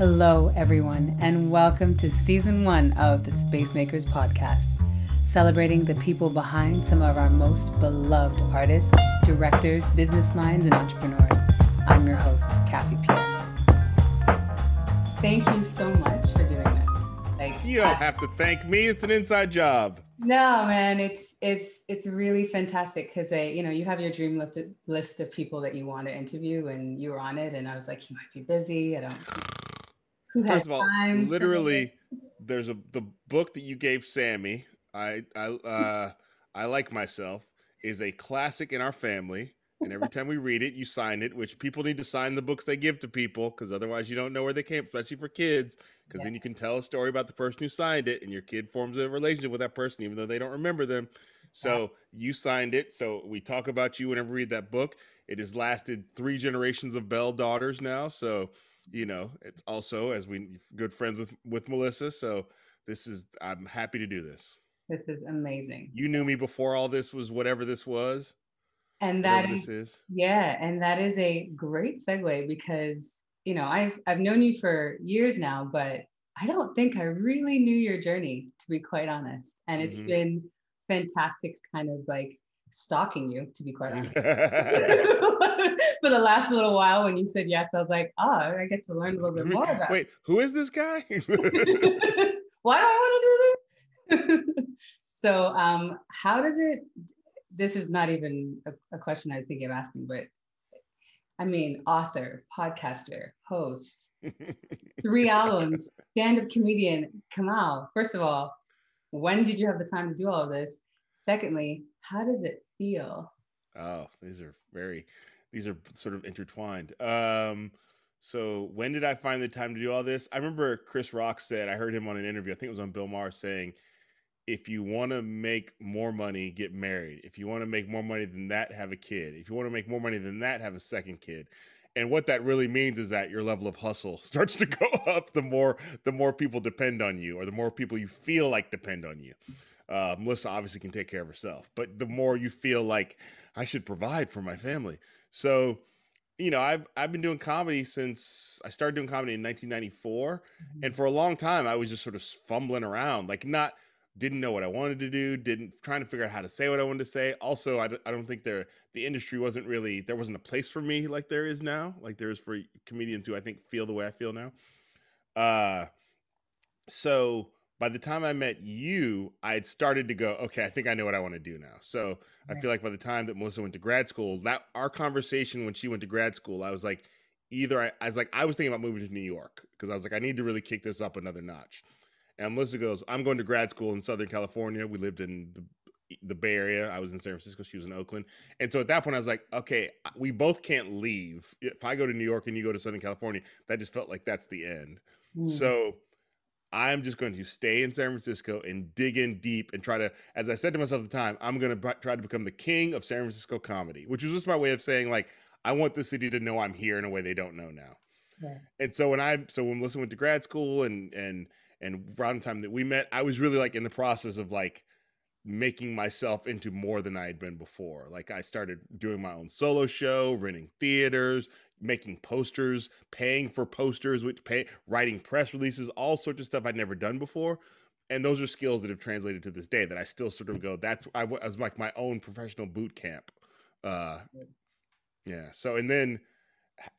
Hello, everyone, and welcome to season one of the Space Makers podcast, celebrating the people behind some of our most beloved artists, directors, business minds, and entrepreneurs. I'm your host, Kathy Pierre. Thank you so much for doing this. Like you don't have to thank me; it's an inside job. No, man, it's it's it's really fantastic because I, you know, you have your dream list list of people that you want to interview, and you were on it, and I was like, you might be busy. I don't. Who First of all, literally, there's a the book that you gave Sammy. I I uh, I like myself is a classic in our family. And every time we read it, you sign it, which people need to sign the books they give to people because otherwise you don't know where they came, especially for kids. Because yeah. then you can tell a story about the person who signed it, and your kid forms a relationship with that person, even though they don't remember them. So you signed it. So we talk about you whenever we read that book. It has lasted three generations of Bell daughters now. So you know, it's also as we good friends with with Melissa. So this is I'm happy to do this. This is amazing. You knew me before all this was whatever this was and that is, is, yeah and that is a great segue because you know i've i've known you for years now but i don't think i really knew your journey to be quite honest and it's mm-hmm. been fantastic kind of like stalking you to be quite honest for the last little while when you said yes i was like oh i get to learn a little bit more about wait who is this guy why do i want to do this so um how does it this is not even a, a question I was thinking of asking, but I mean, author, podcaster, host, three albums, stand-up comedian, Kamau. First of all, when did you have the time to do all of this? Secondly, how does it feel? Oh, these are very, these are sort of intertwined. Um, so when did I find the time to do all this? I remember Chris Rock said, I heard him on an interview, I think it was on Bill Maher saying, if you want to make more money, get married. If you want to make more money than that, have a kid. If you want to make more money than that, have a second kid. And what that really means is that your level of hustle starts to go up the more the more people depend on you, or the more people you feel like depend on you. Uh, Melissa obviously can take care of herself, but the more you feel like I should provide for my family. So, you know, I've I've been doing comedy since I started doing comedy in 1994, mm-hmm. and for a long time I was just sort of fumbling around, like not didn't know what I wanted to do, didn't trying to figure out how to say what I wanted to say. Also, I, I don't think there the industry wasn't really there wasn't a place for me like there is now, like there is for comedians who I think feel the way I feel now. Uh, so by the time I met you, I had started to go, okay, I think I know what I want to do now. So I feel like by the time that Melissa went to grad school, that our conversation when she went to grad school, I was like, either I, I was like, I was thinking about moving to New York because I was like, I need to really kick this up another notch. And Melissa goes, I'm going to grad school in Southern California. We lived in the the Bay Area. I was in San Francisco. She was in Oakland. And so at that point, I was like, okay, we both can't leave. If I go to New York and you go to Southern California, that just felt like that's the end. Mm. So I'm just going to stay in San Francisco and dig in deep and try to, as I said to myself at the time, I'm going to try to become the king of San Francisco comedy, which was just my way of saying, like, I want the city to know I'm here in a way they don't know now. Yeah. And so when I, so when Melissa went to grad school and, and, and around the time that we met, I was really like in the process of like making myself into more than I had been before. Like I started doing my own solo show, renting theaters, making posters, paying for posters, which pay writing press releases, all sorts of stuff I'd never done before. And those are skills that have translated to this day that I still sort of go, that's I was like my own professional boot camp. Uh yeah. So and then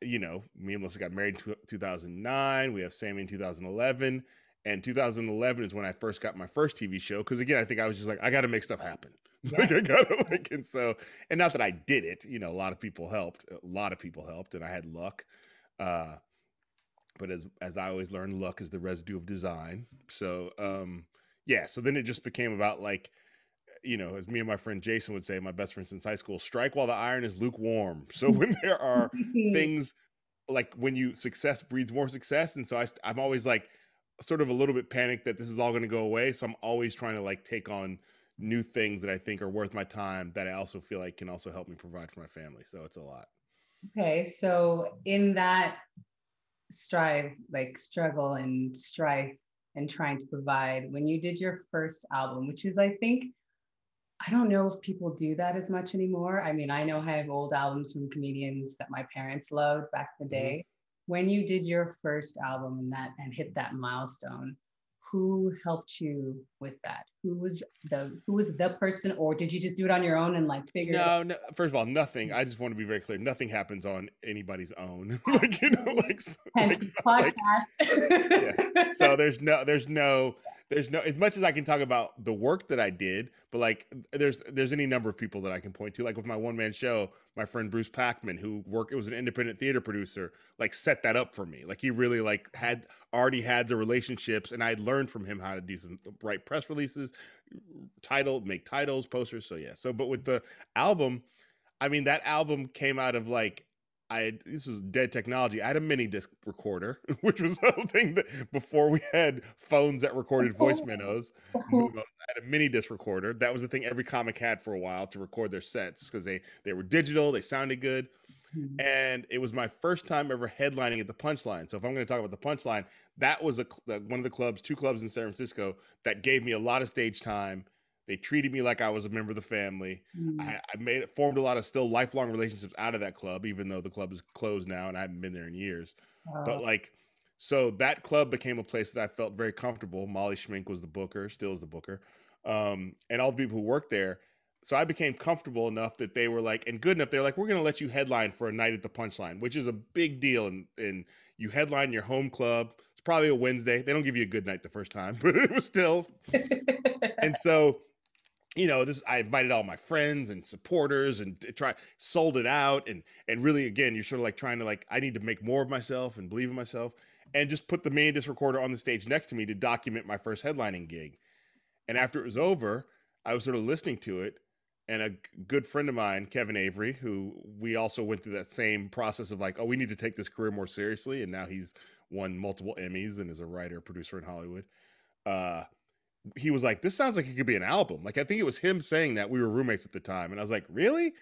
you know, me and Melissa got married in 2009. We have Sammy in 2011 and 2011 is when I first got my first TV show. Because again, I think I was just like, I got to make stuff happen. Yeah. like I got to like, and so, and not that I did it. You know, a lot of people helped. A lot of people helped, and I had luck. Uh, but as as I always learned, luck is the residue of design. So, um, yeah. So then it just became about like, you know, as me and my friend Jason would say, my best friend since high school, strike while the iron is lukewarm. So when there are things like when you success breeds more success, and so I, I'm always like sort of a little bit panicked that this is all going to go away. So I'm always trying to like take on new things that I think are worth my time that I also feel like can also help me provide for my family. So it's a lot. Okay. So in that strive, like struggle and strife and trying to provide, when you did your first album, which is, I think, I don't know if people do that as much anymore. I mean, I know I have old albums from comedians that my parents loved back in the mm-hmm. day. Mm-hmm when you did your first album and that and hit that milestone, who helped you with that? Who was the who was the person, or did you just do it on your own and like figure? No, no. First of all, nothing. I just want to be very clear. Nothing happens on anybody's own. like you know, like, Hence like podcast. Like, yeah. So there's no, there's no, there's no as much as I can talk about the work that I did, but like there's there's any number of people that I can point to. Like with my one man show, my friend Bruce Packman, who worked it was an independent theater producer, like set that up for me. Like he really like had already had the relationships, and I learned from him how to do some write press releases, title, make titles, posters. So yeah. So but with the album, I mean that album came out of like I had, this is dead technology. I had a mini disc recorder, which was a thing that before we had phones that recorded voice memos. I had a mini disc recorder. That was the thing every comic had for a while to record their sets because they they were digital, they sounded good, mm-hmm. and it was my first time ever headlining at the Punchline. So if I'm going to talk about the Punchline, that was a, one of the clubs, two clubs in San Francisco that gave me a lot of stage time they treated me like I was a member of the family. Mm. I, I, made it formed a lot of still lifelong relationships out of that club, even though the club is closed now and I haven't been there in years. But like, so that club became a place that I felt very comfortable. Molly Schminke was the booker, still is the booker, um, and all the people who worked there. So I became comfortable enough that they were like, and good enough. They're like, we're going to let you headline for a night at the Punchline, which is a big deal. And and you headline your home club. It's probably a Wednesday. They don't give you a good night the first time, but it was still. and so you know this i invited all my friends and supporters and try sold it out and and really again you're sort of like trying to like i need to make more of myself and believe in myself and just put the mini disc recorder on the stage next to me to document my first headlining gig. And after it was over i was sort of listening to it and a good friend of mine kevin avery who we also went through that same process of like oh we need to take this career more seriously and now he's won multiple emmys and is a writer producer in hollywood uh he was like, "This sounds like it could be an album." Like I think it was him saying that. We were roommates at the time, and I was like, "Really?"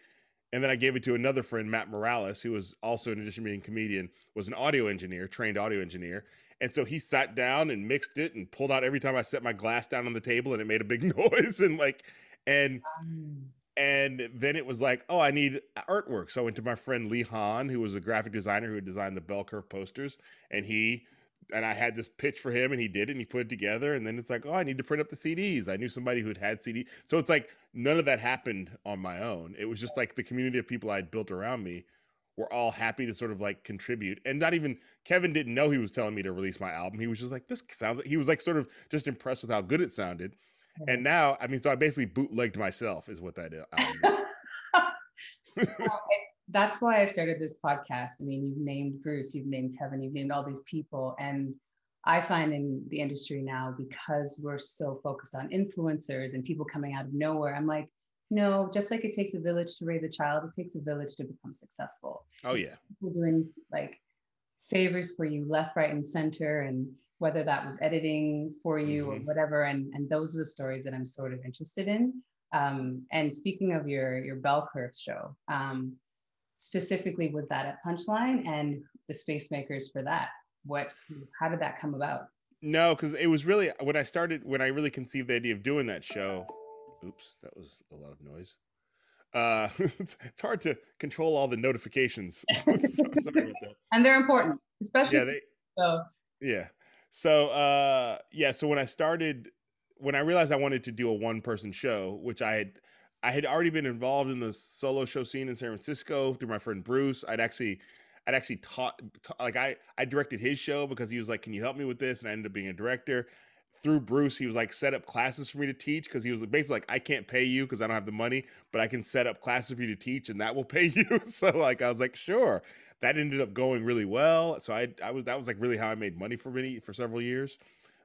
And then I gave it to another friend, Matt Morales, who was also, in addition to being a comedian, was an audio engineer, trained audio engineer. And so he sat down and mixed it and pulled out every time I set my glass down on the table, and it made a big noise. And like, and um. and then it was like, oh, I need artwork. So I went to my friend Lee Hahn, who was a graphic designer who had designed the bell curve posters, and he and I had this pitch for him and he did it and he put it together. And then it's like, oh, I need to print up the CDs. I knew somebody who had CD. So it's like none of that happened on my own. It was just like the community of people I had built around me were all happy to sort of like contribute. And not even Kevin didn't know he was telling me to release my album. He was just like, this sounds like he was like sort of just impressed with how good it sounded. Mm-hmm. And now, I mean, so I basically bootlegged myself, is what that is. well, that's why I started this podcast. I mean, you've named Bruce, you've named Kevin, you've named all these people. And I find in the industry now, because we're so focused on influencers and people coming out of nowhere, I'm like, no, just like it takes a village to raise a child, it takes a village to become successful. Oh, yeah. People doing like favors for you left, right, and center. And whether that was editing for you mm-hmm. or whatever. And, and those are the stories that I'm sort of interested in. Um, and speaking of your, your bell curve show, um, specifically was that at Punchline and the space makers for that? What, how did that come about? No, because it was really when I started, when I really conceived the idea of doing that show. Oops, that was a lot of noise. Uh, it's, it's hard to control all the notifications. and they're important, especially. Yeah, they, so. Yeah. So, uh, yeah. So when I started, when I realized I wanted to do a one person show, which I had, I had already been involved in the solo show scene in San Francisco through my friend Bruce. I'd actually I'd actually taught like I I directed his show because he was like, "Can you help me with this?" And I ended up being a director. Through Bruce, he was like set up classes for me to teach because he was basically like, "I can't pay you because I don't have the money, but I can set up classes for you to teach, and that will pay you." so like I was like, "Sure." That ended up going really well. So I I was that was like really how I made money for many for several years.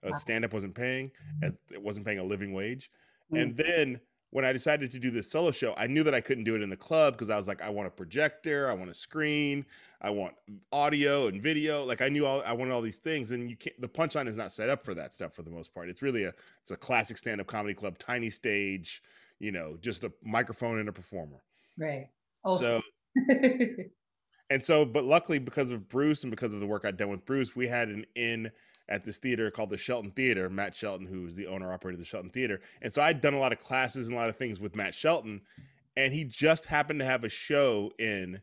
Uh, Stand up wasn't paying as it wasn't paying a living wage, mm-hmm. and then when I decided to do this solo show, I knew that I couldn't do it in the club because I was like, I want a projector, I want a screen, I want audio and video. Like I knew all I wanted all these things, and you can't. The punchline is not set up for that stuff for the most part. It's really a it's a classic stand up comedy club, tiny stage, you know, just a microphone and a performer. Right. Also. So. and so, but luckily because of Bruce and because of the work I'd done with Bruce, we had an in at this theater called the Shelton Theater. Matt Shelton, who is the owner operator of the Shelton Theater, and so I'd done a lot of classes and a lot of things with Matt Shelton, and he just happened to have a show in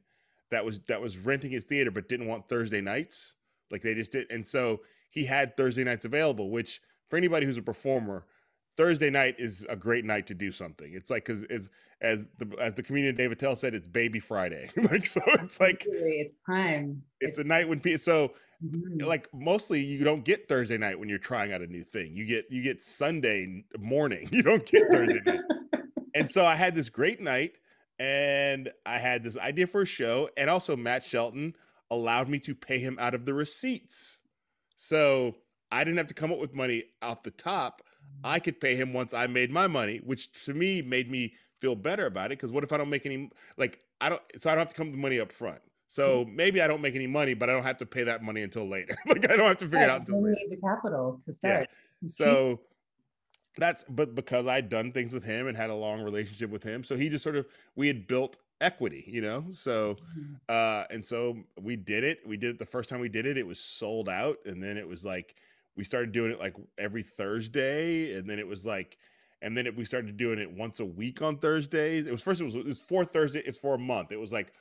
that was that was renting his theater but didn't want Thursday nights. Like they just did, and so he had Thursday nights available. Which for anybody who's a performer, Thursday night is a great night to do something. It's like because it's as the as the comedian Dave Attell said, it's Baby Friday. like so, it's like it's prime. It's, it's a night when people so mm-hmm. like mostly you don't get Thursday night when you're trying out a new thing. You get you get Sunday morning. You don't get Thursday night. And so I had this great night, and I had this idea for a show, and also Matt Shelton allowed me to pay him out of the receipts. So I didn't have to come up with money off the top. I could pay him once I made my money, which to me made me feel better about it. Because what if I don't make any like I don't so I don't have to come with money up front. So mm-hmm. maybe I don't make any money, but I don't have to pay that money until later. like I don't have to figure it out until later. need the capital to start. Yeah. So that's but because I'd done things with him and had a long relationship with him, so he just sort of we had built equity, you know. So mm-hmm. uh and so we did it. We did it the first time we did it, it was sold out, and then it was like we started doing it like every Thursday, and then it was like, and then it, we started doing it once a week on Thursdays. It was first it was it was four Thursday. It's for a month. It was like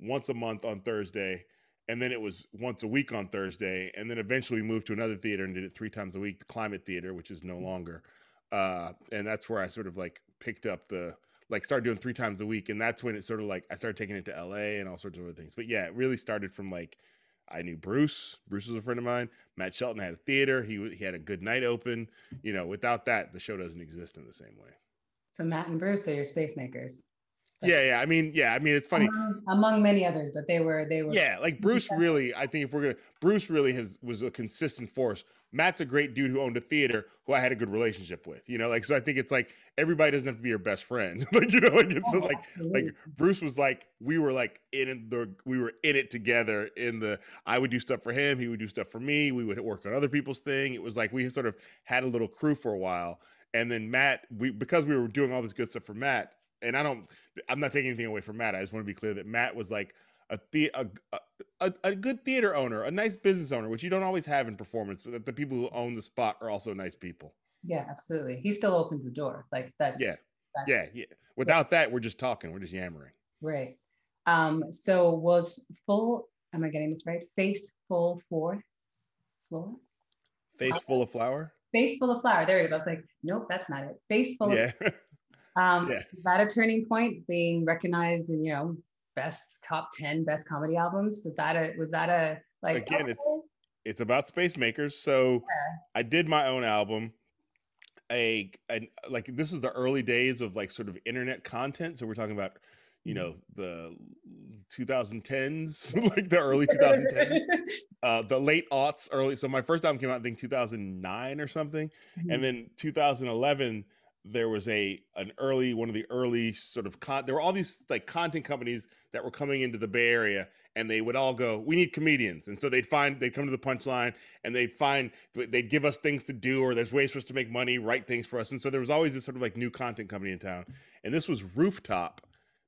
once a month on Thursday, and then it was once a week on Thursday, and then eventually we moved to another theater and did it three times a week, the Climate Theater, which is no mm. longer. Uh, and that's where I sort of like picked up the like started doing three times a week, and that's when it sort of like I started taking it to LA and all sorts of other things. But yeah, it really started from like I knew Bruce. Bruce was a friend of mine. Matt Shelton had a theater. He he had a good night open. You know, without that, the show doesn't exist in the same way. So Matt and Bruce are your space makers. Yeah, yeah. I mean, yeah. I mean, it's funny among, among, many others, but they were they were. Yeah, like Bruce really. I think if we're gonna, Bruce really has was a consistent force Matt's a great dude who owned a theater who I had a good relationship with, you know, like so I think it's like everybody doesn't have to be your best friend. like, you know, like it's oh, like like Bruce was like we were like in the we were in it together in the I would do stuff for him, he would do stuff for me, we would work on other people's thing. It was like we sort of had a little crew for a while. And then Matt, we because we were doing all this good stuff for Matt, and I don't I'm not taking anything away from Matt. I just want to be clear that Matt was like a, the, a, a, a good theater owner, a nice business owner, which you don't always have in performance. But the people who own the spot are also nice people. Yeah, absolutely. He still opens the door like that. Yeah, yeah, yeah. Without yeah. that, we're just talking. We're just yammering. Right. Um. So was full. Am I getting this right? Face full for floor. Face full of flour. Face full of flour. There he goes. I was like, nope, that's not it. Face full. Yeah. Of, um, yeah. Is that a turning point? Being recognized and you know best top 10 best comedy albums was that a was that a like again okay? it's it's about space makers so yeah. i did my own album a, a like this was the early days of like sort of internet content so we're talking about you mm-hmm. know the 2010s like the early 2010s uh the late aughts early so my first album came out i think 2009 or something mm-hmm. and then 2011 there was a an early one of the early sort of con there were all these like content companies that were coming into the bay area and they would all go we need comedians. And so they'd find they'd come to the punchline and they'd find they'd give us things to do or there's ways for us to make money write things for us. And so there was always this sort of like new content company in town. And this was rooftop.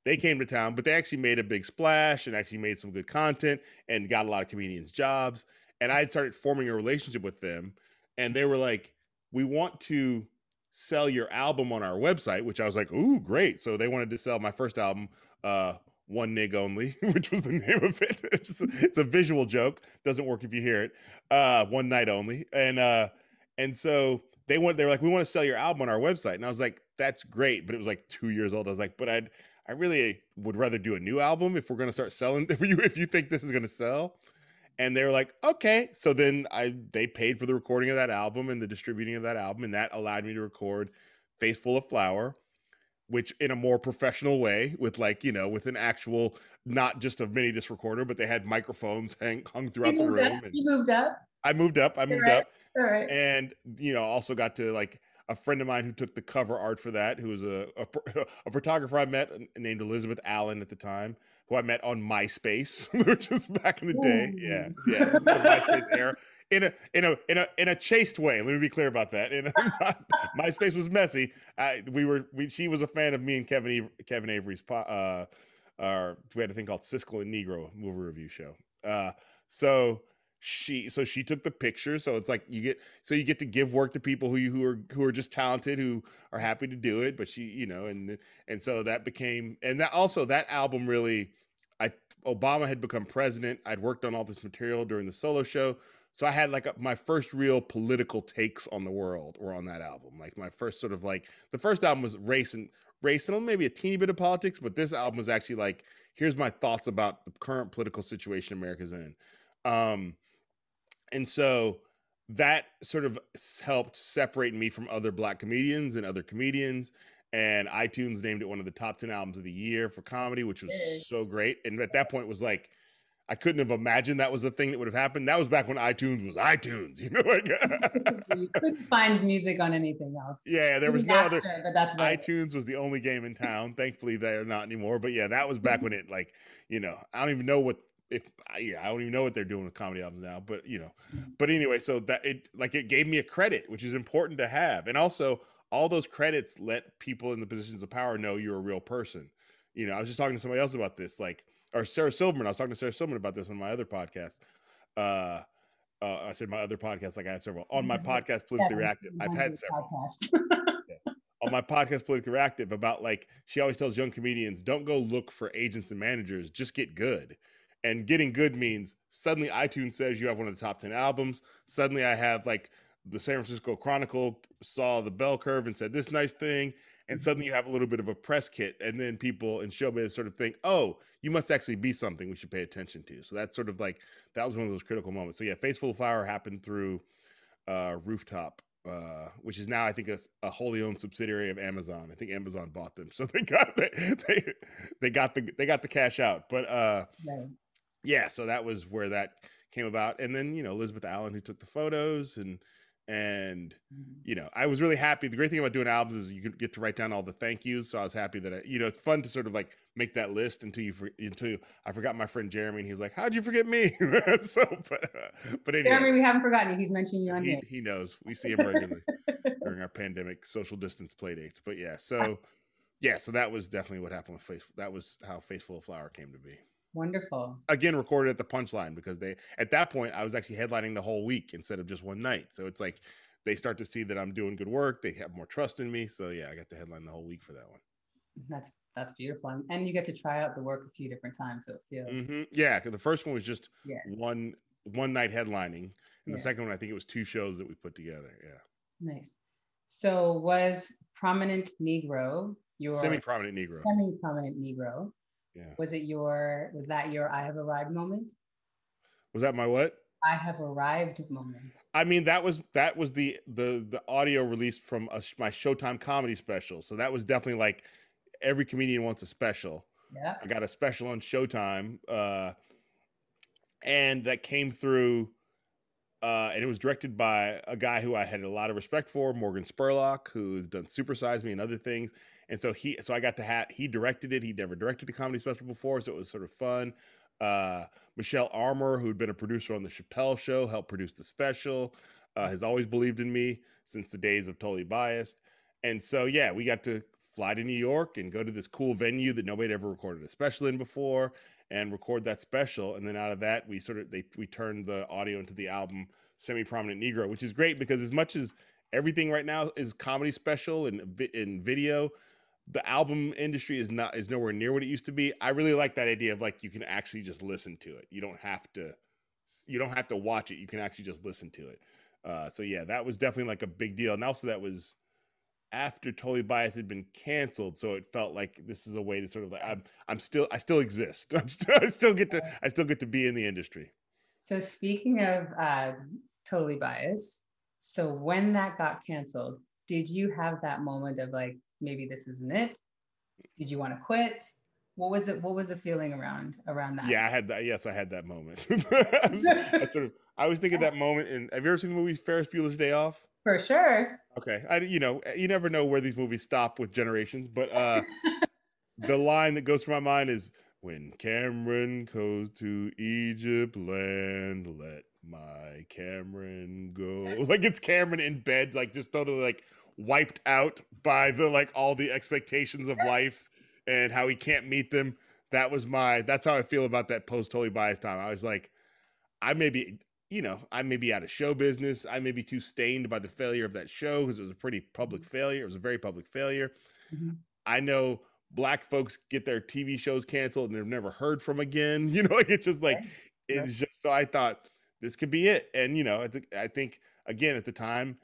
They came to town but they actually made a big splash and actually made some good content and got a lot of comedians jobs. And i had started forming a relationship with them and they were like we want to sell your album on our website, which I was like, ooh, great. So they wanted to sell my first album, uh, One Nig Only, which was the name of it. It's, it's a visual joke. Doesn't work if you hear it. Uh, one night only. And uh, and so they went, they were like, we want to sell your album on our website. And I was like, that's great. But it was like two years old. I was like, but I'd I really would rather do a new album if we're gonna start selling if you if you think this is gonna sell and they were like okay so then i they paid for the recording of that album and the distributing of that album and that allowed me to record face full of flour which in a more professional way with like you know with an actual not just a mini disc recorder but they had microphones hang, hung throughout the room and you moved up i moved up i moved right. up All right. and you know also got to like a friend of mine who took the cover art for that who was a, a, a photographer i met named elizabeth allen at the time who I met on MySpace, which was back in the day. Yeah, yeah, the MySpace era. In a in a in a in a chaste way. Let me be clear about that. In a, MySpace was messy. I, we were we, she was a fan of me and Kevin Kevin Avery's uh our we had a thing called Siskel and Negro movie review show. Uh, so she so she took the picture so it's like you get so you get to give work to people who you who are who are just talented who are happy to do it but she you know and and so that became and that also that album really I Obama had become president. I'd worked on all this material during the solo show. So I had like a, my first real political takes on the world were on that album. Like my first sort of like the first album was race and race and maybe a teeny bit of politics, but this album was actually like here's my thoughts about the current political situation America's in. Um, and so that sort of helped separate me from other black comedians and other comedians and iTunes named it one of the top 10 albums of the year for comedy, which was so great. And at that point was like, I couldn't have imagined that was the thing that would have happened. That was back when iTunes was iTunes, you know, like you couldn't find music on anything else. Yeah, there was no other. But that's iTunes was the only game in town. Thankfully, they're not anymore. But yeah, that was back mm-hmm. when it like, you know, I don't even know what if yeah, I don't even know what they're doing with comedy albums now. But you know, but anyway, so that it like it gave me a credit, which is important to have, and also all those credits let people in the positions of power know you're a real person. You know, I was just talking to somebody else about this, like, or Sarah Silverman. I was talking to Sarah Silverman about this on my other podcast. Uh, uh, I said my other podcast, like I have several on my podcast, politically reactive. I've had several. yeah. On my podcast, politically reactive, about like she always tells young comedians, don't go look for agents and managers, just get good. And getting good means suddenly iTunes says you have one of the top 10 albums. Suddenly I have like the San Francisco Chronicle saw the bell curve and said this nice thing, and mm-hmm. suddenly you have a little bit of a press kit, and then people in showbiz sort of think, oh, you must actually be something we should pay attention to. So that's sort of like that was one of those critical moments. So yeah, Faceful Flour happened through uh, Rooftop. Uh, which is now I think a, a, wholly owned subsidiary of Amazon. I think Amazon bought them, so they got they they, they got the they got the cash out. But uh, right. Yeah, so that was where that came about. And then you know Elizabeth Allen who took the photos and and mm-hmm. you know i was really happy. The great thing about doing albums is you get to write down all the thank yous so i was happy that i you know it's fun to sort of like make that list until you until i forgot my friend jeremy and he was like how'd you forget me? So but, uh, but anyway, jeremy we haven't forgotten you. He's mentioning you on he, here. he knows. We see him regularly during our pandemic social distance play dates but yeah so yeah so that was definitely what happened with face that was how Faithful flour came to be Wonderful. Again, recorded at the punchline because they at that point I was actually headlining the whole week instead of just one night. So it's like they start to see that I'm doing good work. They have more trust in me. So yeah, I got to headline the whole week for that one. That's that's beautiful, and you get to try out the work a few different times. So it feels mm-hmm. yeah. Because the first one was just yeah. one one night headlining, and yeah. the second one I think it was two shows that we put together. Yeah. Nice. So was prominent Negro your semi-prominent Negro? Semi-prominent Negro yeah. Was it your, was that your I have arrived moment? Was that my what? I have arrived moment. I mean, that was that was the the the audio release from a, my Showtime comedy special. So that was definitely like every comedian wants a special. Yeah. I got a special on Showtime, uh, and that came through. Uh, and it was directed by a guy who I had a lot of respect for, Morgan Spurlock, who's done Supersize Me and other things. And so he, so I got to have, he directed it. He'd never directed a comedy special before. So it was sort of fun. Uh, Michele Armour, who'd been a producer on the Chappelle show, helped produce the special, uh, has always believed in me since the days of Totally Biased. And so, yeah, we got to fly to New York and go to this cool venue that nobody had ever recorded a special in before and record that special. And then out of that, we sort of, they, we turned the audio into the album Semi Prominent Negro, which is great because as much as everything right now is comedy special and in video, the album industry is not is nowhere near what it used to be. I really like that idea of like you can actually just listen to it. You don't have to you don't have to watch it. You can actually just listen to it. Uh, so yeah, that was definitely like a big deal. And also that was after Totally Biased had been canceled, so it felt like this is a way to sort of like I'm I'm still I still exist. I'm still I still get to I still get to be in the industry. So speaking of uh, Totally Biased, so when that got canceled, did you have that moment of like maybe this isn't it? Did you want to quit? What was it? What was the feeling around around that? Yeah, I had that. Yes, I had that moment. I, was, I sort of I was thinking that moment. And have you ever seen the movie Ferris Bueller's Day Off? For sure. Okay, I you know you never know where these movies stop with generations, but uh the line that goes through my mind is when Cameron goes to Egypt land, let my Cameron go. Like it's Cameron in bed, like just totally like wiped out by the like all the expectations of life and how he can't meet them. That was my that's how I feel about that post totally biased time. I was like, I may be, you know, I may be out of show business. I may be too stained by the failure of that show because it was a pretty public failure. It was a very public failure. Mm-hmm. I know black folks get their TV shows canceled and they're never heard from again. You know, like it's just like it's just so I thought this could be it. And you know, I think I think again at the time,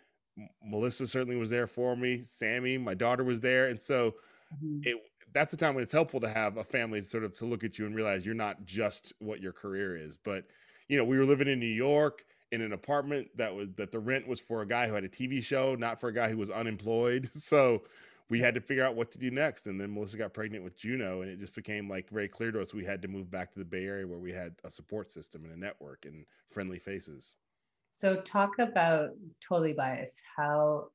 Melissa certainly was there for me. Sammy, my daughter was there, and so mm-hmm. it that's the time when it's helpful to have a family to sort of to look at you and realize you're not just what your career is. But you know, we were living in New York in an apartment that was that the rent was for a guy who had a TV show, not for a guy who was unemployed. So we had to figure out what to do next. And then Melissa got pregnant with Juno, and it just became like very clear to us we had to move back to the Bay Area where we had a support system and a network and friendly faces. So talk about totally biased. How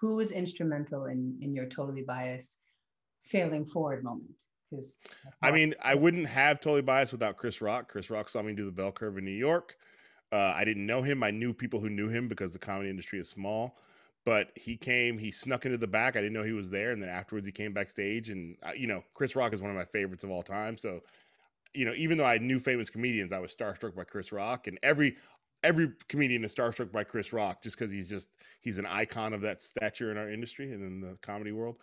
who was instrumental in in your totally biased failing forward moment? Because I mean, I wouldn't have totally biased without Chris Rock. Chris Rock saw me do the bell curve in New York. Uh, I didn't know him. I knew people who knew him because the comedy industry is small but he came, he snuck into the back. I didn't know he was there, and then afterwards he came backstage. And uh, you know, Chris Rock is one of my favorites of all time. So, you know, even though I knew famous comedians, I was starstruck by Chris Rock, and every every comedian is starstruck by Chris Rock just because he's just he's an icon of that stature in our industry and in the comedy world.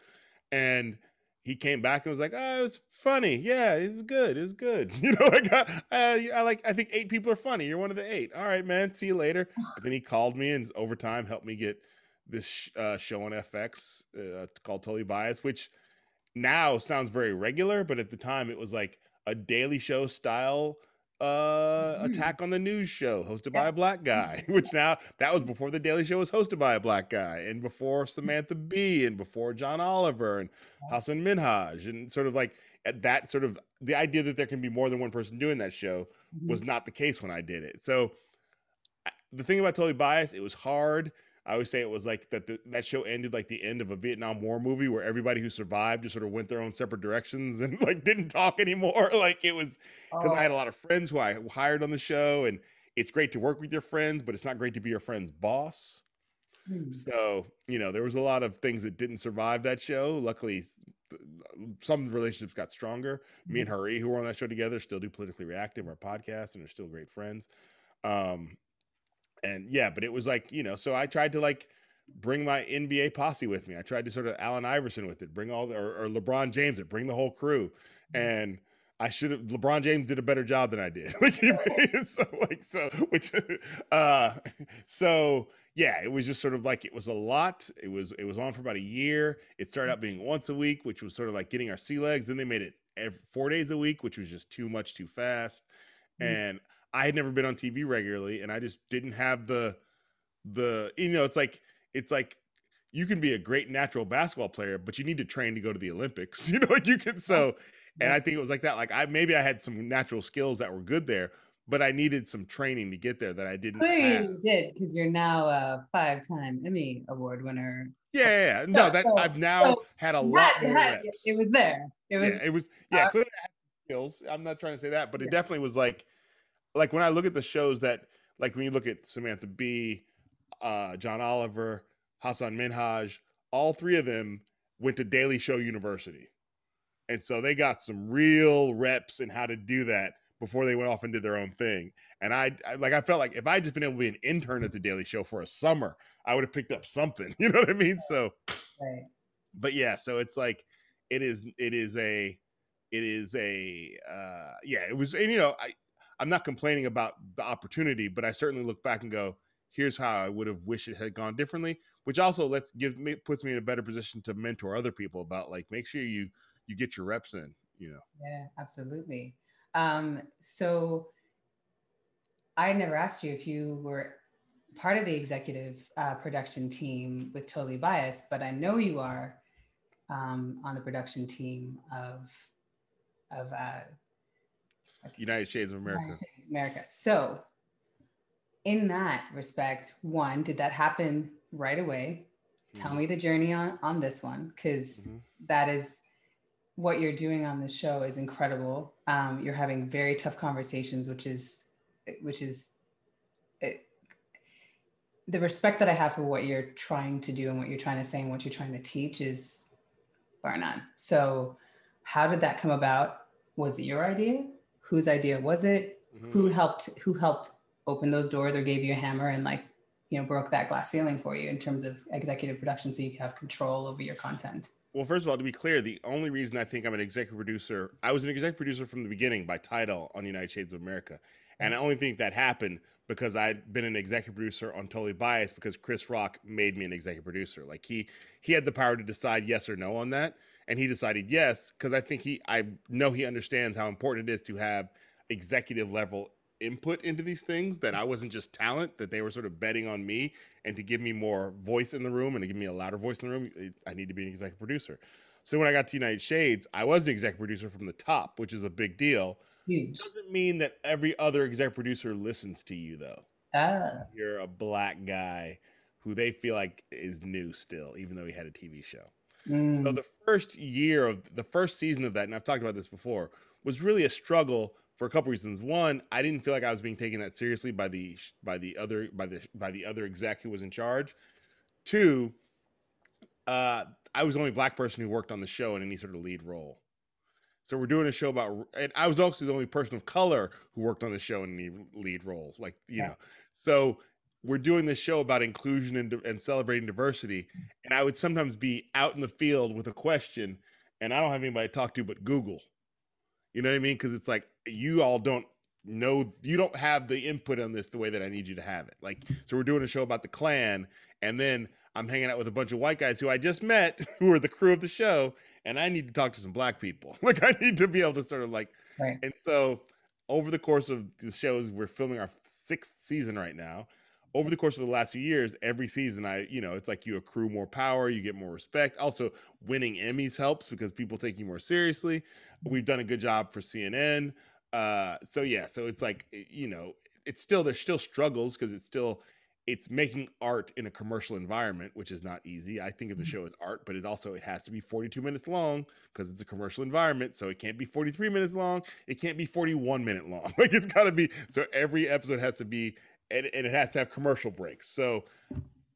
And he came back and was like, "Oh, it was funny. Yeah, it's good. It's good. You know, like uh, I like. I think eight people are funny. You're one of the eight. All right, man. See you later." But then he called me and over time helped me get this uh, show on FX uh, called Totally Biased, which now sounds very regular, but at the time it was like a Daily Show style uh mm-hmm. attack on the news show hosted by a black guy which now that was before the daily show was hosted by a black guy and before samantha bee and before john oliver and hasan minhaj and sort of like that sort of the idea that there can be more than one person doing that show mm-hmm. was not the case when i did it so the thing about totally biased it was hard I always say it was like that the, that show ended like the end of a Vietnam War movie where everybody who survived just sort of went their own separate directions and like didn't talk anymore. Like it was because oh. I had a lot of friends who I hired on the show, and it's great to work with your friends, but it's not great to be your friend's boss. Hmm. So you know there was a lot of things that didn't survive that show. Luckily, some relationships got stronger. Me and Hari, who were on that show together, still do politically reactive our podcast, and are still great friends. Um, and yeah, but it was like you know, so I tried to like bring my NBA posse with me. I tried to sort of Allen Iverson with it, bring all the, or, or LeBron James it, bring the whole crew, mm-hmm. and. I should have. LeBron James did a better job than I did. so like so, which, uh, so yeah, it was just sort of like it was a lot. It was it was on for about a year. It started out being once a week, which was sort of like getting our sea legs. Then they made it every, four days a week, which was just too much, too fast. Mm-hmm. I had never been on TV regularly, and I just didn't have the the you know it's like it's like you can be a great natural basketball player, but you need to train to go to the Olympics. You know, like you can so. And I think it was like that. Like I maybe I had some natural skills that were good there, but I needed some training to get there that I didn't. Clearly, you did because you're now a five-time Emmy Award winner. Yeah, yeah, yeah. no, that so, I've now so had a lot more had, reps. It was there. It was. Yeah, it was. Yeah, uh, clearly I had skills. I'm not trying to say that, but it definitely was like like when I look at the shows that like when you look at Samantha Bee, uh, John Oliver, Hasan Minhaj, all three of them went to Daily Show University. And so they got some real reps in how to do that before they went off and did their own thing. And I, I like I felt like if I had just been able to be an intern at the Daily Show for a summer, I would have picked up something. You know what I mean? So right. but yeah, so it's like it is it is a it is a uh yeah, it was and you know, I I'm not complaining about the opportunity, but I certainly look back and go, here's how I would have wished it had gone differently, which also lets give me puts me in a better position to mentor other people about like make sure you you get your reps in, you know. Yeah, absolutely. Um, so I never asked you if you were part of the executive uh, production team with Totally Biased, but I know you are um, on the production team of of uh, United Shades of America. Shades of America. So, in that respect, one, did that happen right away? Mm-hmm. Tell me the journey on on this one, because mm-hmm. that is what you're doing on the show is incredible. Um, you're having very tough conversations, which is which is it, the respect that I have for what you're trying to do and what you're trying to say and what you're trying to teach is bar none. So, how did that come about? Was it your idea? Whose idea was it mm-hmm. who helped who helped open those doors or gave you a hammer and like you know broke that glass ceiling for you in terms of executive production so you have control over your content Well, first of all, to be clear, the only reason I think I'm an executive producer, I was an executive producer from the beginning by title on United Shades of America. And I only think that happened because I'd been an executive producer on Totally Biased because Chris Rock made me an executive producer. Like he he had the power to decide yes or no on that, and he decided yes because I think he I know he understands how important it is to have executive level input into these things that I wasn't just talent that they were sort of betting on me and to give me more voice in the room and to give me a louder voice in the room I need to be an executive producer. So when I got to United Shades, I was the executive producer from the top, which is a big deal Huge. Doesn't mean that every other exec producer listens to you though. Ah. You're a black guy who they feel like is new still, even though he had a TV show. Mm. So the first year of the first season of that, and I've talked about this before, was really a struggle for a couple reasons. One, I didn't feel like I was being taken that seriously by the by the other by the by the other exec who was in charge. Two, uh, I was the only black person who worked on the show in any sort of lead role. So we're doing a show about, and I was also the only person of color who worked on the show in any lead role. Like you yeah. know, so we're doing this show about inclusion and, and celebrating diversity. And I would sometimes be out in the field with a question, and I don't have anybody to talk to but Google. You know what I mean? Because it's like you all don't know, you don't have the input on this the way that I need you to have it. Like, so we're doing a show about the Klan, and then I'm hanging out with a bunch of white guys who I just met, who are the crew of the show, and I need to talk to some black people. Like I need to be able to sort of like, right. and so over the course of the shows, we're filming our sixth season right now. Over the course of the last few years, every season, I, you know, it's like you accrue more power, you get more respect. Also, winning Emmys helps because people take you more seriously. We've done a good job for CNN. Uh, so yeah, so it's like, you know, it's still there's still struggles because it's still it's making art in a commercial environment, which is not easy. I think of the mm-hmm. show as art, but it also it has to be 42 minutes long because it's a commercial environment. So it can't be 43 minutes long. It can't be 41 minute long. Like it's got to be so every episode has to be and, and, it has to have commercial breaks. So,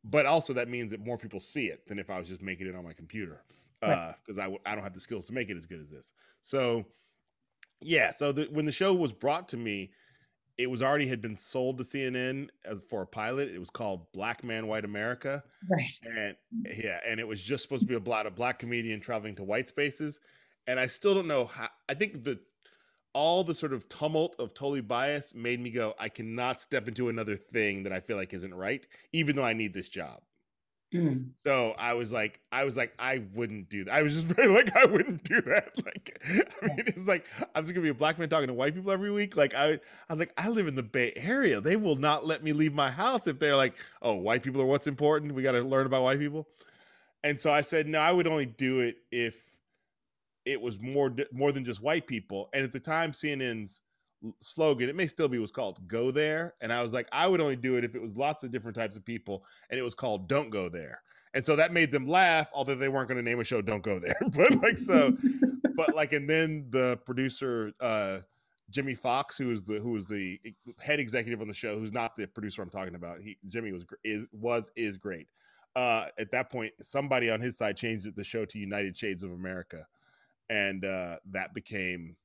but also that means that more people see it than if I was just making it on my computer because uh, I I don't have the skills to make it as good as this. So, yeah. So the, when the show was brought to me it was already had been sold to CNN as for a pilot. It was called Black Man White America. Right. And yeah, and it was just supposed to be about a black comedian traveling to white spaces. And I still don't know how I think the all the sort of tumult of totally bias made me go, I cannot step into another thing that I feel like isn't right, even though I need this job. Mm. So I was like, I was like, I wouldn't do that. I was just very like, I wouldn't do that. Like, I mean, it's like I'm just gonna be a black man talking to white people every week. Like, I, I was like, I live in the Bay Area. They will not let me leave my house if they're like, oh, white people are what's important. We got to learn about white people. And so I said, no, I would only do it if it was more more than just white people. And at the time, CNN's slogan it may still be was called go there. And i was like i would only do it if it was lots of different types of people and it was called don't go there. And so that made them laugh although they weren't going to name a show don't go there. But like so but like and then the producer uh jimmy fox who is the who was the head executive on the show who's not the producer i'm talking about he jimmy was is was is great. Uh at that point somebody on his side changed the show to united shades of america and uh that became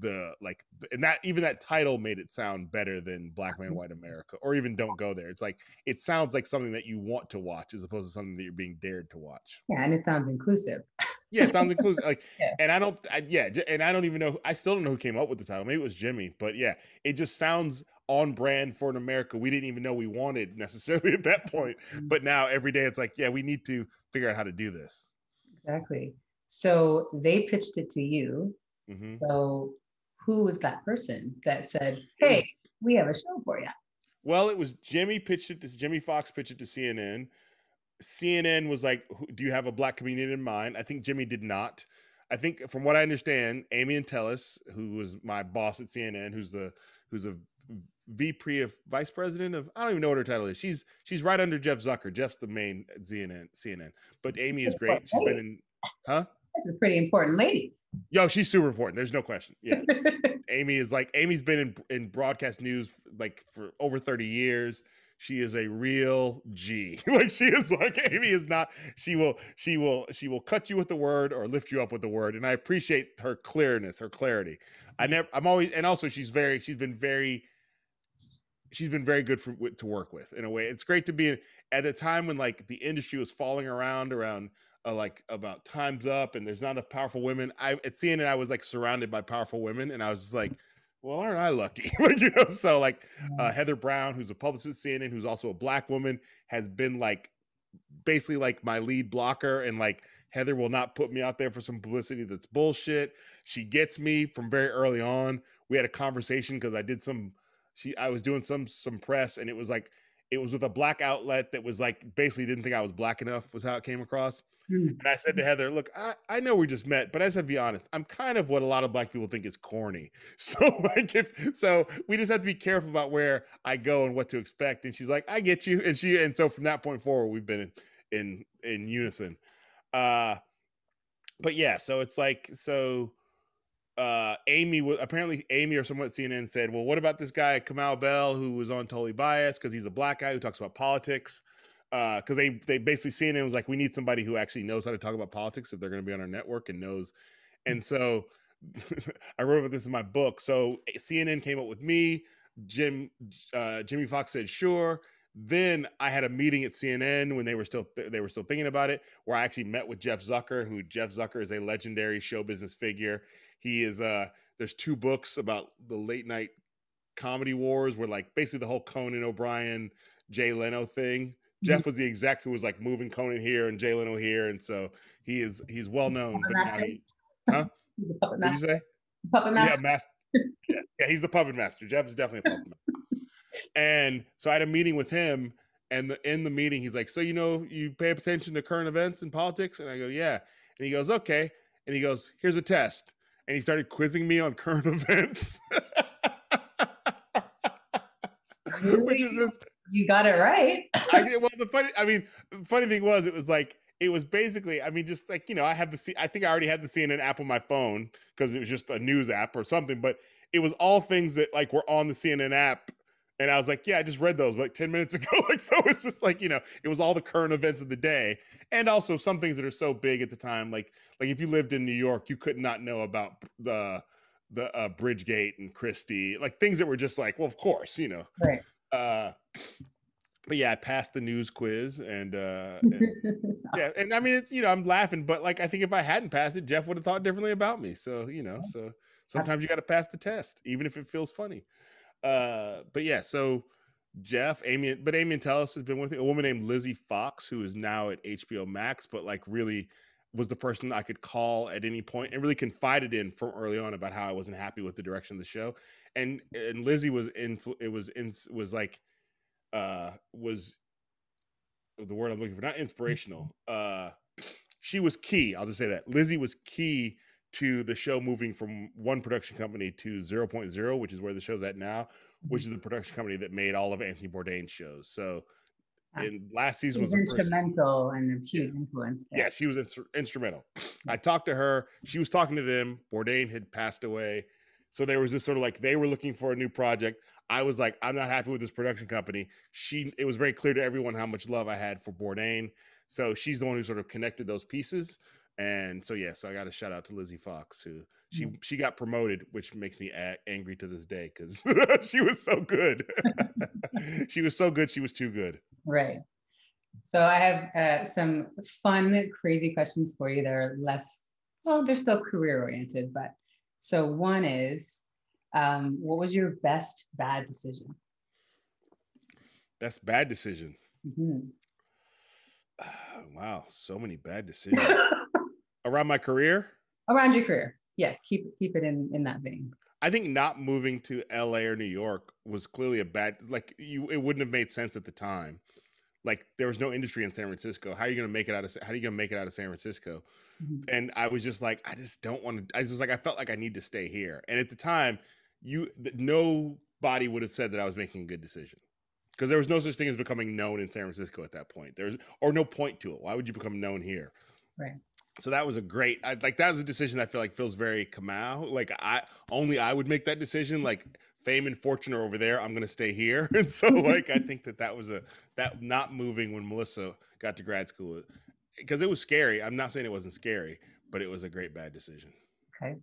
the like and that even that title made it sound better than black man white america or even don't go there. It's like it sounds like something that you want to watch as opposed to something that you're being dared to watch. Yeah and it sounds inclusive. Yeah it sounds inclusive like yeah. and i don't I, yeah and i don't even know i still don't know who came up with the title. Maybe it was jimmy but yeah it just sounds on brand for an america we didn't even know we wanted necessarily at that point. Mm-hmm. but now every day it's like yeah we need to figure out how to do this. Exactly so they pitched it to you mm-hmm. so who was that person that said, "Hey, we have a show for you"? Well, it was Jimmy pitched it to Jimmy Fox pitched it to CNN. CNN was like, "Do you have a black comedian in mind?" I think Jimmy did not. I think, from what I understand, Amy Entelis, who was my boss at CNN, who's the who's a VP of vice president of I don't even know what her title is. She's she's right under Jeff Zucker. Jeff's the main CNN CNN, but Amy is great. She's been in, huh? This is a pretty important lady. Yo, she's super important. There's no question. Yeah. Amy is like Amy's been in in broadcast news like for over 30 years. She is a real G. like she is like Amy is not she will she will she will cut you with the word or lift you up with the word and I appreciate her clearness, her clarity. I never I'm always and also she's very she's been very she's been very good for to work with in a way. It's great to be at a time when like the industry was falling around around uh, like about times up and there's not enough powerful women. I at CNN I was like surrounded by powerful women, and I was just like, well, aren't I lucky? Like, you know, so like uh, Heather Brown, who's a publicist at CNN, who's also a black woman, has been like basically like my lead blocker and like Heather will not put me out there for some publicity that's bullshit. She gets me from very early on. We had a conversation because I did some she I was doing some some press and it was like it was with a black outlet that was like basically didn't think I was black enough was how it came across. Mm. And I said to Heather, look, I, I know we just met, but I said to be honest, I'm kind of what a lot of black people think is corny. So like if so we just have to be careful about where I go and what to expect. And she's like, I get you. And she and so from that point forward, we've been in in, in unison. Uh but yeah, so it's like so uh, Amy was apparently Amy or someone at CNN said, "Well, what about this guy Kamau Bell who was on totally biased because he's a black guy who talks about politics?" Because uh, they they basically CNN was like, "We need somebody who actually knows how to talk about politics if they're going to be on our network and knows." And so I wrote about this in my book. So CNN came up with me. Jim uh, Jimmy Fox said, "Sure." Then I had a meeting at CNN when they were still th- they were still thinking about it, where I actually met with Jeff Zucker, who Jeff Zucker is a legendary show business figure he is uh there's two books about the late night comedy wars where like basically the whole Conan O'Brien, Jay Leno thing. Jeff was the exec who was like moving Conan here and Jay Leno here, and so he is he's well known. But now he, huh? What did you say? Puppet master. Yeah, master. yeah, yeah, he's the puppet master. Jeff is definitely a puppet master. And so I had a meeting with him, and the, in the meeting, he's like, "So you know, you pay attention to current events and politics?" And I go, "Yeah." And he goes, "Okay." And he goes, "Here's a test and he started quizzing me on current events. Which is just you got it right. I, well, the funny, I mean, the funny thing was, it was like it was basically, I mean, just like you know, I have the C, I think I already had the CNN app on my phone because it was just a news app or something, but it was all things that like were on the CNN app. And I was like, yeah, I just read those like 10 minutes ago. like, so it's just like, you know, it was all the current events of the day. And also some things that are so big at the time, like like if you lived in New York, you could not know about the the uh, Bridgegate and Christie, like things that were just like, well, of course, you know. Right. Uh, but yeah, I passed the news quiz, and, uh, and yeah, and I mean, it's you know, I'm laughing, but like I think if I hadn't passed it, Jeff would have thought differently about me. So you know, so sometimes you got to pass the test, even if it feels funny. Uh, but yeah, so Jeff, Amy, but Amy Entelis has been with me. A woman named Lizzie Fox, who is now at HBO Max, but like really was the person I could call at any point and really confided in from early on about how I wasn't happy with the direction of the show. And and Lizzie was in it was in was like uh was the word I'm looking for, not inspirational. Uh she was key. I'll just say that. Lizzie was key to the show moving from one production company to 0.0, which is where the show's at now, which mm-hmm. is the production company that made all of Anthony Bourdain's shows. So and last season was, was instrumental and a huge influence. Yeah, she was instrumental. I talked to her. She was talking to them. Bourdain had passed away. So there was this sort of like they were looking for a new project. I was like, I'm not happy with this production company. She it was very clear to everyone how much love I had for Bourdain. So she's the one who sort of connected those pieces. And so yeah, so I got a shout out to Lizzie Fox who she mm. she got promoted, which makes me a- angry to this day because she was so good. she was so good. She was too good. Right. So I have uh, some fun, crazy questions for you. They're less well, they're still career oriented, but so one is, um, what was your best bad decision? Best bad decision. Mm-hmm. wow, so many bad decisions around my career. Around your career, yeah. Keep keep it in in that vein. I think not moving to LA or New York was clearly a bad like you it wouldn't have made sense at the time. Like there was no industry in San Francisco. How are you going to make it out of how are you going to make it out of San Francisco? Mm-hmm. And I was just like I just don't want to I was like I felt like I need to stay here. And at the time, you nobody would have said that I was making a good decision. Because there was no such thing as becoming known in San Francisco at that point. There's or no point to it. Why would you become known here? Right so that was a great I, like that was a decision i feel like feels very kamau like i only i would make that decision like fame and fortune are over there i'm gonna stay here. And so like i think that that was a that not moving when melissa got to grad school because it was scary i'm not saying it wasn't scary but it was a great bad decision. Okay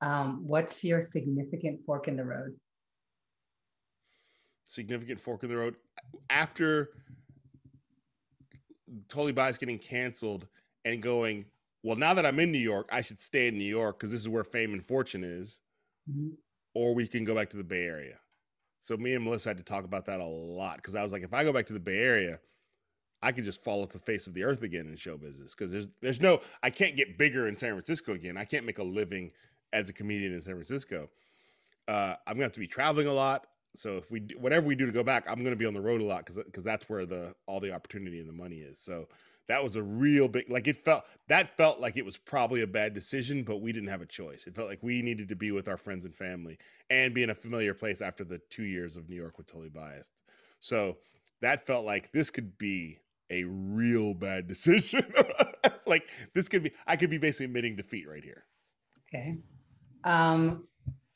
um, what's your significant fork in the road? Significant fork in the road after totally bias getting canceled and going, well, now that I'm in New York, I should stay in New York because this is where fame and fortune is. Mm-hmm. Or we can go back to the Bay Area. So me and Melissa had to talk about that a lot because I was like, if I go back to the Bay Area, I could just fall off the face of the earth again in show business because there's there's no I can't get bigger in San Francisco again. I can't make a living as a comedian in San Francisco. Uh, I'm gonna have to be traveling a lot. So if we whatever we do to go back, I'm gonna be on the road a lot because because that's where the all the opportunity and the money is. So that was a real big like it felt that felt like it was probably a bad decision but we didn't have a choice. It felt like we needed to be with our friends and family and be in a familiar place after the two years of new york with totally biased. So that felt like this could be a real bad decision. Like this could be i could be basically admitting defeat right here. Okay. Um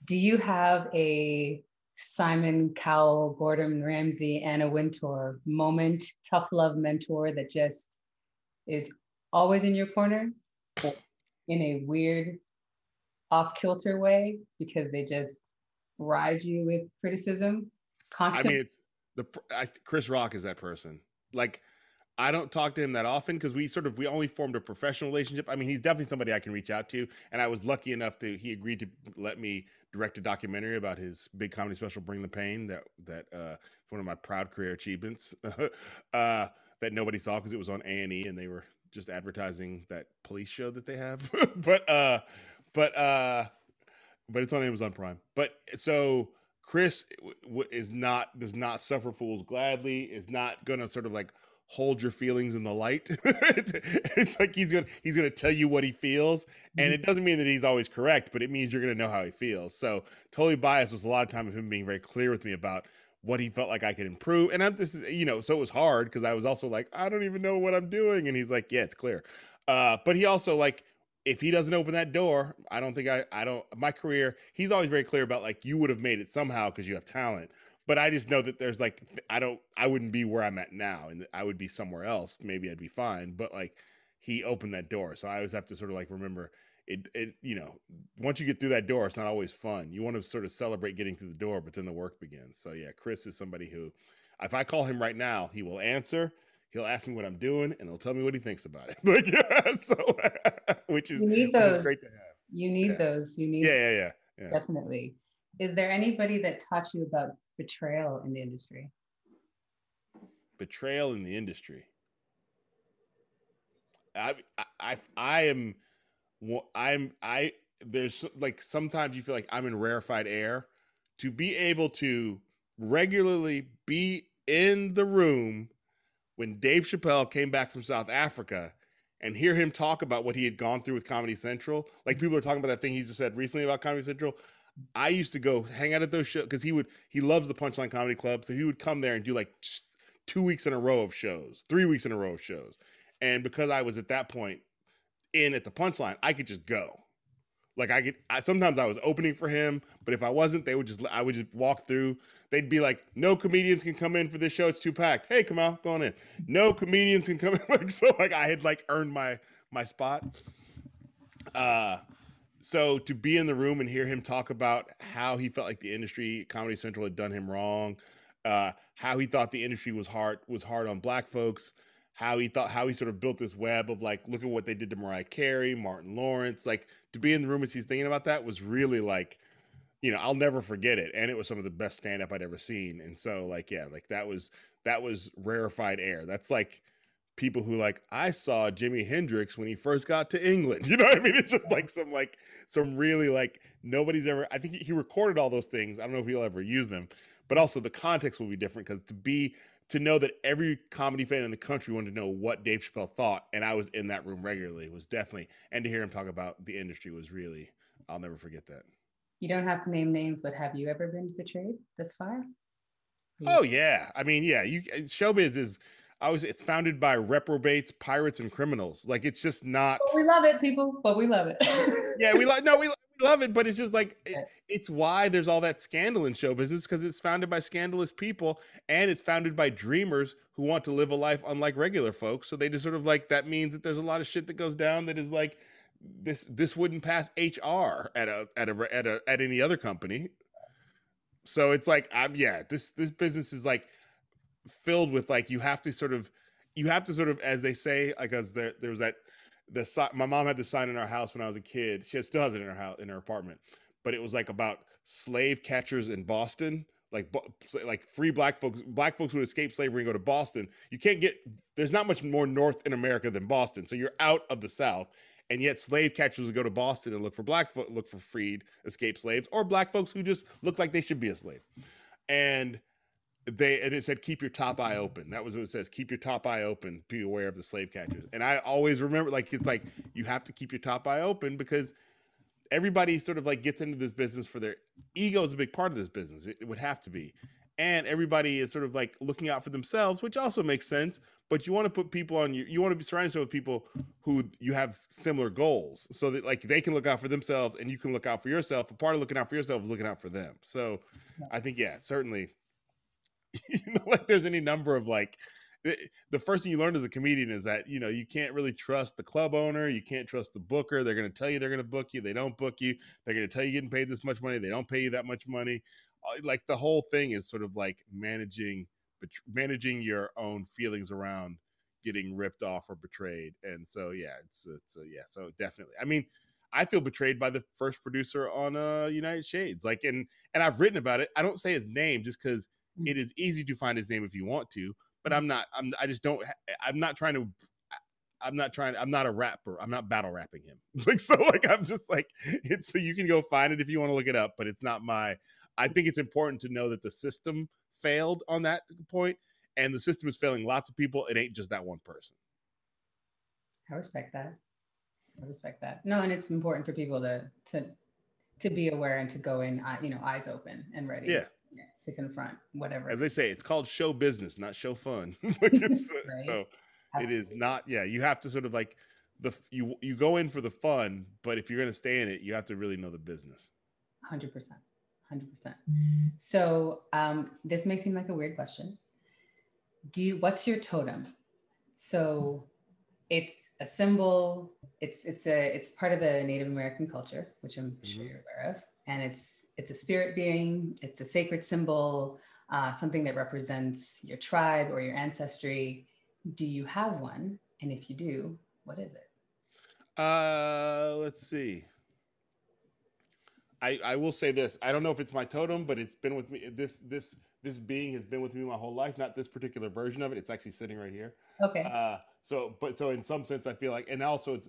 do you have a Simon Cowell, Gordon Ramsay, Anna Wintour moment, tough love mentor that just is always in your corner in a weird off kilter way because they just ride you with criticism constantly. I mean, it's the I, Chris Rock is that person. Like, I don't talk to him that often because we sort of we only formed a professional relationship. I mean, he's definitely somebody I can reach out to, and I was lucky enough to he agreed to let me direct a documentary about his big comedy special, Bring the Pain. That that uh, one of my proud career achievements. uh, that nobody saw because it was on A and they were just advertising that police show that they have. but uh, but uh, but it's on Amazon Prime. But so Chris is not does not suffer fools gladly. Is not gonna sort of like hold your feelings in the light. it's, it's, like he's gonna he's gonna tell you what he feels, and mm-hmm. it doesn't mean that he's always correct, but it means you're gonna know how he feels. So totally biased was a lot of time of him being very clear with me about what he felt like I could improve. And I'm just, you know, so it was hard because I was also like, I don't even know what I'm doing. And he's like, Yeah, it's clear. Uh, but he also like, if he doesn't open that door, I don't think I, I don't, my career, he's always very clear about like, you would have made it somehow because you have talent. But I just know that there's like, I don't, I wouldn't be where I'm at now and I would be somewhere else. Maybe I'd be fine. But like, he opened that door. So I always have to sort of like remember it, it you know once you get through that door it's not always fun. You want to sort of celebrate getting through the door but then the work begins. So yeah chris is somebody who if i call him right now he will answer. He'll ask me what i'm doing and he'll tell me what he thinks about it. Like yeah so which is, you need those. great to have. You need yeah. those. You need yeah, yeah yeah yeah. Definitely. Is there anybody that taught you about betrayal in the industry? Betrayal in the industry. I, I, I am I'm I there's like sometimes you feel like I'm in rarefied air to be able to regularly be in the room when Dave Chappelle came back from South Africa and hear him talk about what he had gone through with Comedy Central. Like people are talking about that thing he just said recently about Comedy Central. I used to go hang out at those shows because he would he loves the Punchline Comedy Club, so he would come there and do like two weeks in a row of shows, three weeks in a row of shows. And because I was at that point in at the punchline, I could just go. Like I could, I, sometimes I was opening for him, but if I wasn't, they would just, I would just walk through. They'd be like, "No comedians can come in for this show; it's too packed." Hey, come out, go on in. No comedians can come in. Like so, like I had like earned my my spot. Uh, so to be in the room and hear him talk about how he felt like the industry, Comedy Central had done him wrong, uh, how he thought the industry was hard was hard on black folks, how he thought how he sort of built this web of like look at what they did to Mariah Carey, Martin Lawrence, like to be in the room as he's thinking about that was really like you know, I'll never forget it. And it was some of the best stand up I'd ever seen. And so like yeah, like that was that was rarefied air. That's like people who like I saw Jimi Hendrix when he first got to England. You know what I mean? It's just like some like some really like nobody's ever I think he recorded all those things. I don't know if he'll ever use them, but also the context will be different because to be to know that every comedy fan in the country wanted to know what Dave Chappelle thought, and I was in that room regularly. Was definitely, and to hear him talk about the industry was really, I'll never forget that. You don't have to name names, but have you ever been betrayed this far? Oh yeah, I mean, yeah. You uh, showbiz is, I was. It's founded by reprobates, pirates, and criminals. Like it's just not. But we love it, people. But we love it. yeah, we like. No, we love it, but it's just like it, eh. it's why there's all that scandal in show business because it's founded by scandalous people and it's founded by dreamers who want to live a life unlike regular folks. So they just sort of like that means that there's a lot of shit that goes down that is like this this wouldn't pass HR at a at a at a at any other company. So it's like I'm yeah, this this business is like filled with like you have to sort of you have to sort of as they say like as there there was that the my mom had the sign in our house when I was a kid. She still has it in her house in her apartment, but it was like about slave catchers in Boston. Like, like free black folks, black folks would escape slavery and go to Boston. You can't get. There's not much more north in America than Boston, so you're out of the South and yet slave catchers would go to Boston and look for black fo- look for freed escaped slaves or black folks who just look like they should be a slave. And they and it said keep your top eye mm-hmm. open. That was what it says. Keep your top eye open. Be aware of the slave catchers. And I always remember like it's like you have to keep your top eye open because everybody sort of like gets into this business for their ego is a big part of this business. It, it would have to be and everybody is sort of like looking out for themselves, which also makes sense. But you want to put people on you. You want to be surrounded yourself with people who you have similar goals, so that like they can look out for themselves and you can look out for yourself. A part of looking out for yourself is looking out for them. So, I think yeah, certainly, you know, like there's any number of like the first thing you learn as a comedian is that you know you can't really trust the club owner you can't trust the booker they're going to tell you they're going to book you they don't book you they're going to tell you getting paid this much money they don't pay you that much money uh, like the whole thing is sort of like managing managing your own feelings around getting ripped off or betrayed and so yeah it's it's uh, yeah so definitely i mean i feel betrayed by the first producer on uh united shades like and and i've written about it i don't say his name just because. It is easy to find his name if you want to but mm. i'm not i'm i just don't i'm not trying to I'm not trying. I'm not a rapper. I'm not battle rapping him. Like so, like I'm just like it's. So you can go find it if you want to look it up, but it's not my. I think it's important to know that the system failed on that point, and the system is failing lots of people. It ain't just that one person. I respect that. I respect that. No, and it's important for people to to to be aware and to go in, you know, eyes open and ready. Yeah. To confront whatever. As they say, it's called show business, not show fun. like it's, uh, right? So Absolutely. it is not. Yeah, you have to sort of like the you you go in for the fun, but if you're going to stay in it, you have to really know the business. Hundred percent. 100%. So um, this may seem like a weird question. Do you, what's your totem? So it's a symbol. It's, it's a, it's part of the Native American culture, which I'm mm-hmm. sure you're aware of. And it's, it's a spirit being, it's a sacred symbol, uh, something that represents your tribe or your ancestry. Do you have one? And if you do, what is it? Uh, let's see. I, I will say this. I don't know if it's my totem, but it's been with me. This this this being has been with me my whole life. Not this particular version of it. It's actually sitting right here. Okay. Uh, so, but so in some sense, I feel like, and also it's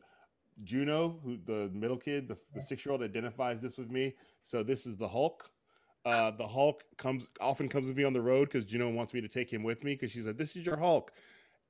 Juno, who the middle kid, the, the six year old, identifies this with me. So this is the Hulk. Uh, the Hulk comes often comes with me on the road because Juno wants me to take him with me because she said, "This is your Hulk."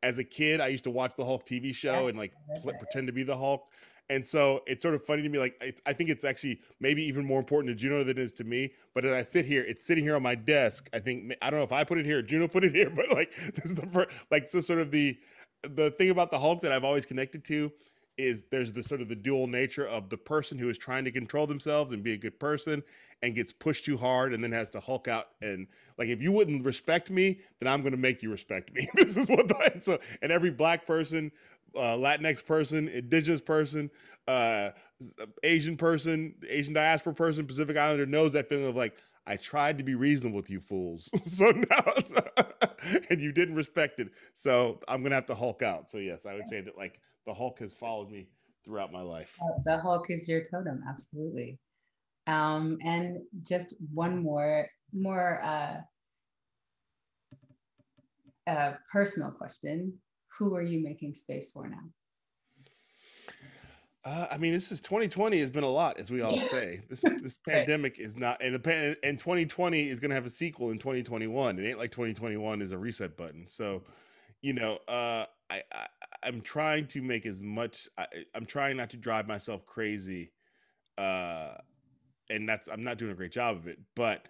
As a kid, I used to watch the Hulk TV show and like pl- pretend to be the Hulk. And so it's sort of funny to me. Like I think it's actually maybe even more important to Juno than it is to me. But as I sit here, it's sitting here on my desk. I think I don't know if I put it here, Juno put it here, but like this is the first, like so sort of the the thing about the Hulk that I've always connected to is there's the sort of the dual nature of the person who is trying to control themselves and be a good person and gets pushed too hard and then has to hulk out and like if you wouldn't respect me then i'm going to make you respect me this is what the so and every black person uh, Latinx person, indigenous person, uh, Asian person, Asian diaspora person, Pacific Islander knows that feeling of like, I tried to be reasonable with you fools. so now, and you didn't respect it. So I'm going to have to Hulk out. So, yes, I would say that like the Hulk has followed me throughout my life. Uh, the Hulk is your totem. Absolutely. Um, and just one more, more, uh, uh, personal question who are you making space for now? Uh, I mean, this is 2020 has been a lot, as we all say. This this pandemic is not, and the and 2020 is going to have a sequel in 2021. It ain't like 2021 is a reset button. So, you know, uh, I, I I'm trying to make as much. I, I'm trying not to drive myself crazy, uh, and that's I'm not doing a great job of it. But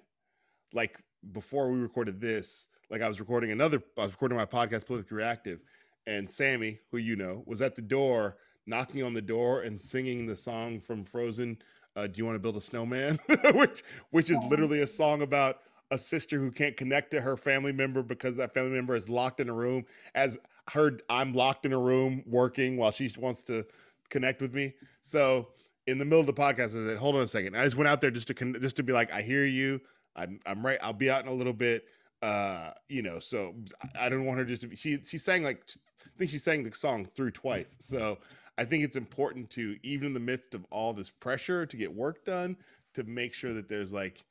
like before we recorded this, like I was recording another, I was recording my podcast, Politically Reactive and Sammy, who you know, was at the door knocking on the door and singing the song from Frozen. Uh, Do you want to build a snowman? which which is literally a song about a sister who can't connect to her family member because that family member is locked in a room. As her I'm locked in a room working while she wants to connect with me. So in the middle of the podcast, I said, "Hold on a second. I just went out there just to just to be like, I hear you. I'm I'm right. I'll be out in a little bit. Uh, you know, so I don't want her just to be. She she sang like I think she sang the song through twice. So I think it's important to, even in the midst of all this pressure to get work done, to make sure that there's like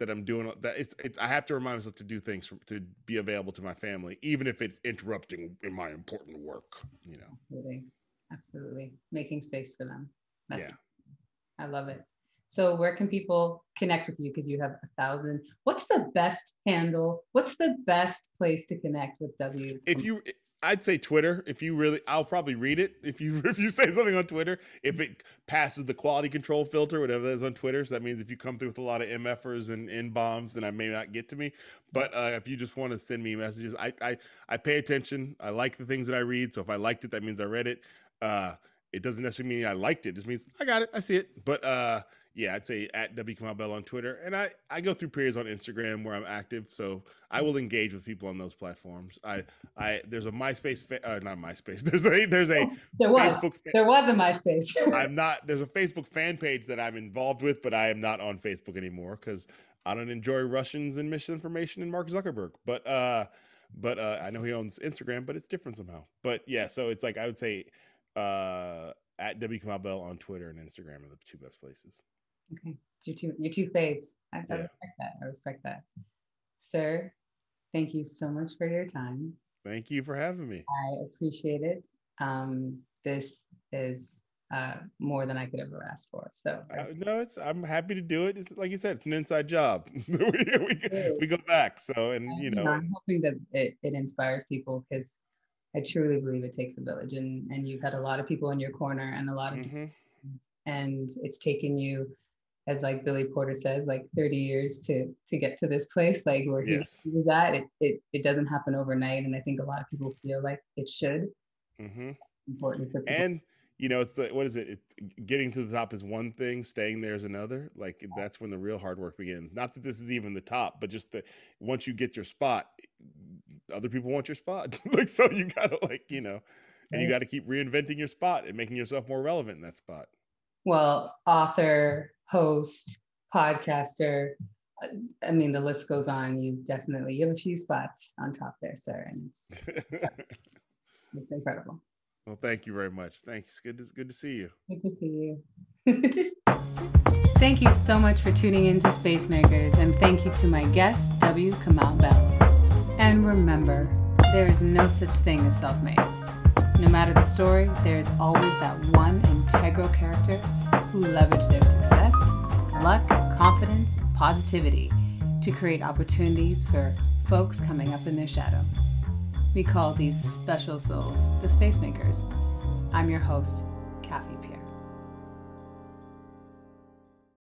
that I'm doing that. It's, it's I have to remind myself to do things for, to be available to my family, even if it's interrupting in my important work. You know, absolutely, absolutely, making space for them. That's, yeah, I love it. So where can people connect with you? Because you have a thousand. What's the best handle? What's the best place to connect with W? If you I'd say Twitter. If you really, I'll probably read it. If you if you say something on Twitter, if it passes the quality control filter, whatever that is on Twitter, so that means if you come through with a lot of MFers and N bombs, then I may not get to me. But uh, if you just want to send me messages, I, I I pay attention. I like the things that I read. So if I liked it, that means I read it. Uh, it doesn't necessarily mean I liked it. It just means I got it. I see it. But uh, yeah, I'd say at W Kamau Bell on Twitter, and I I go through periods on Instagram where I'm active, so I will engage with people on those platforms. I I there's a MySpace, fa- uh, not MySpace. There's a there's a there was fa- there was a MySpace. I'm not. There's a Facebook fan page that I'm involved with, but I am not on Facebook anymore because I don't enjoy Russians and misinformation and Mark Zuckerberg. But uh, but uh, I know he owns Instagram, but it's different somehow. But yeah, so it's like I would say uh at W Kamau Bell on Twitter and Instagram are the two best places. Okay, your two your two fades. I, I respect that. I respect that, sir. Thank you so much for your time. Thank you for having me. I appreciate it. Um, this is uh, more than I could ever ask for. So uh, no, it's I'm happy to do it. It's like you said, it's an inside job. we, we, we, go back. So and you know, I'm hoping that it, it inspires people because I truly believe it takes a village, and and you've had a lot of people in your corner and a lot of, mm-hmm. and it's taken you as like Billy Porter says, like 30 years to to get to this place, like where yes. he was at. It, it it doesn't happen overnight, and I think a lot of people feel like it should. Mm-hmm. important for people. And you know, it's the what is it? it? Getting to the top is one thing, staying there is another. Like that's when the real hard work begins. Not that this is even the top, but just that once you get your spot, other people want your spot. like so, you gotta like you know, and you got to keep reinventing your spot and making yourself more relevant in that spot. Well, author, host, podcaster. Uh, I mean, the list goes on. You definitely you have a few spots on top there, sir, and it's, it's incredible. Well, thank you very much. Thanks. Good to, good to see you. Good to see you. thank you so much for tuning in to Space Makers, and thank you to my guest, W. Kamau Bell. And remember, there is no such thing as self made. No matter the story, there is always that one integral character who leverage their success, luck, confidence, positivity to create opportunities for folks coming up in their shadow. We call these special souls the Space Makers. I'm your host,